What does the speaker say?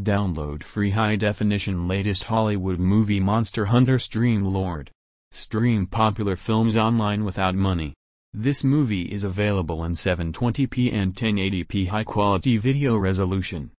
Download free high-definition latest Hollywood movie Monster Hunter Stream Lord. Stream popular films online without money. This movie is available in 720p and 1080p high-quality video resolution.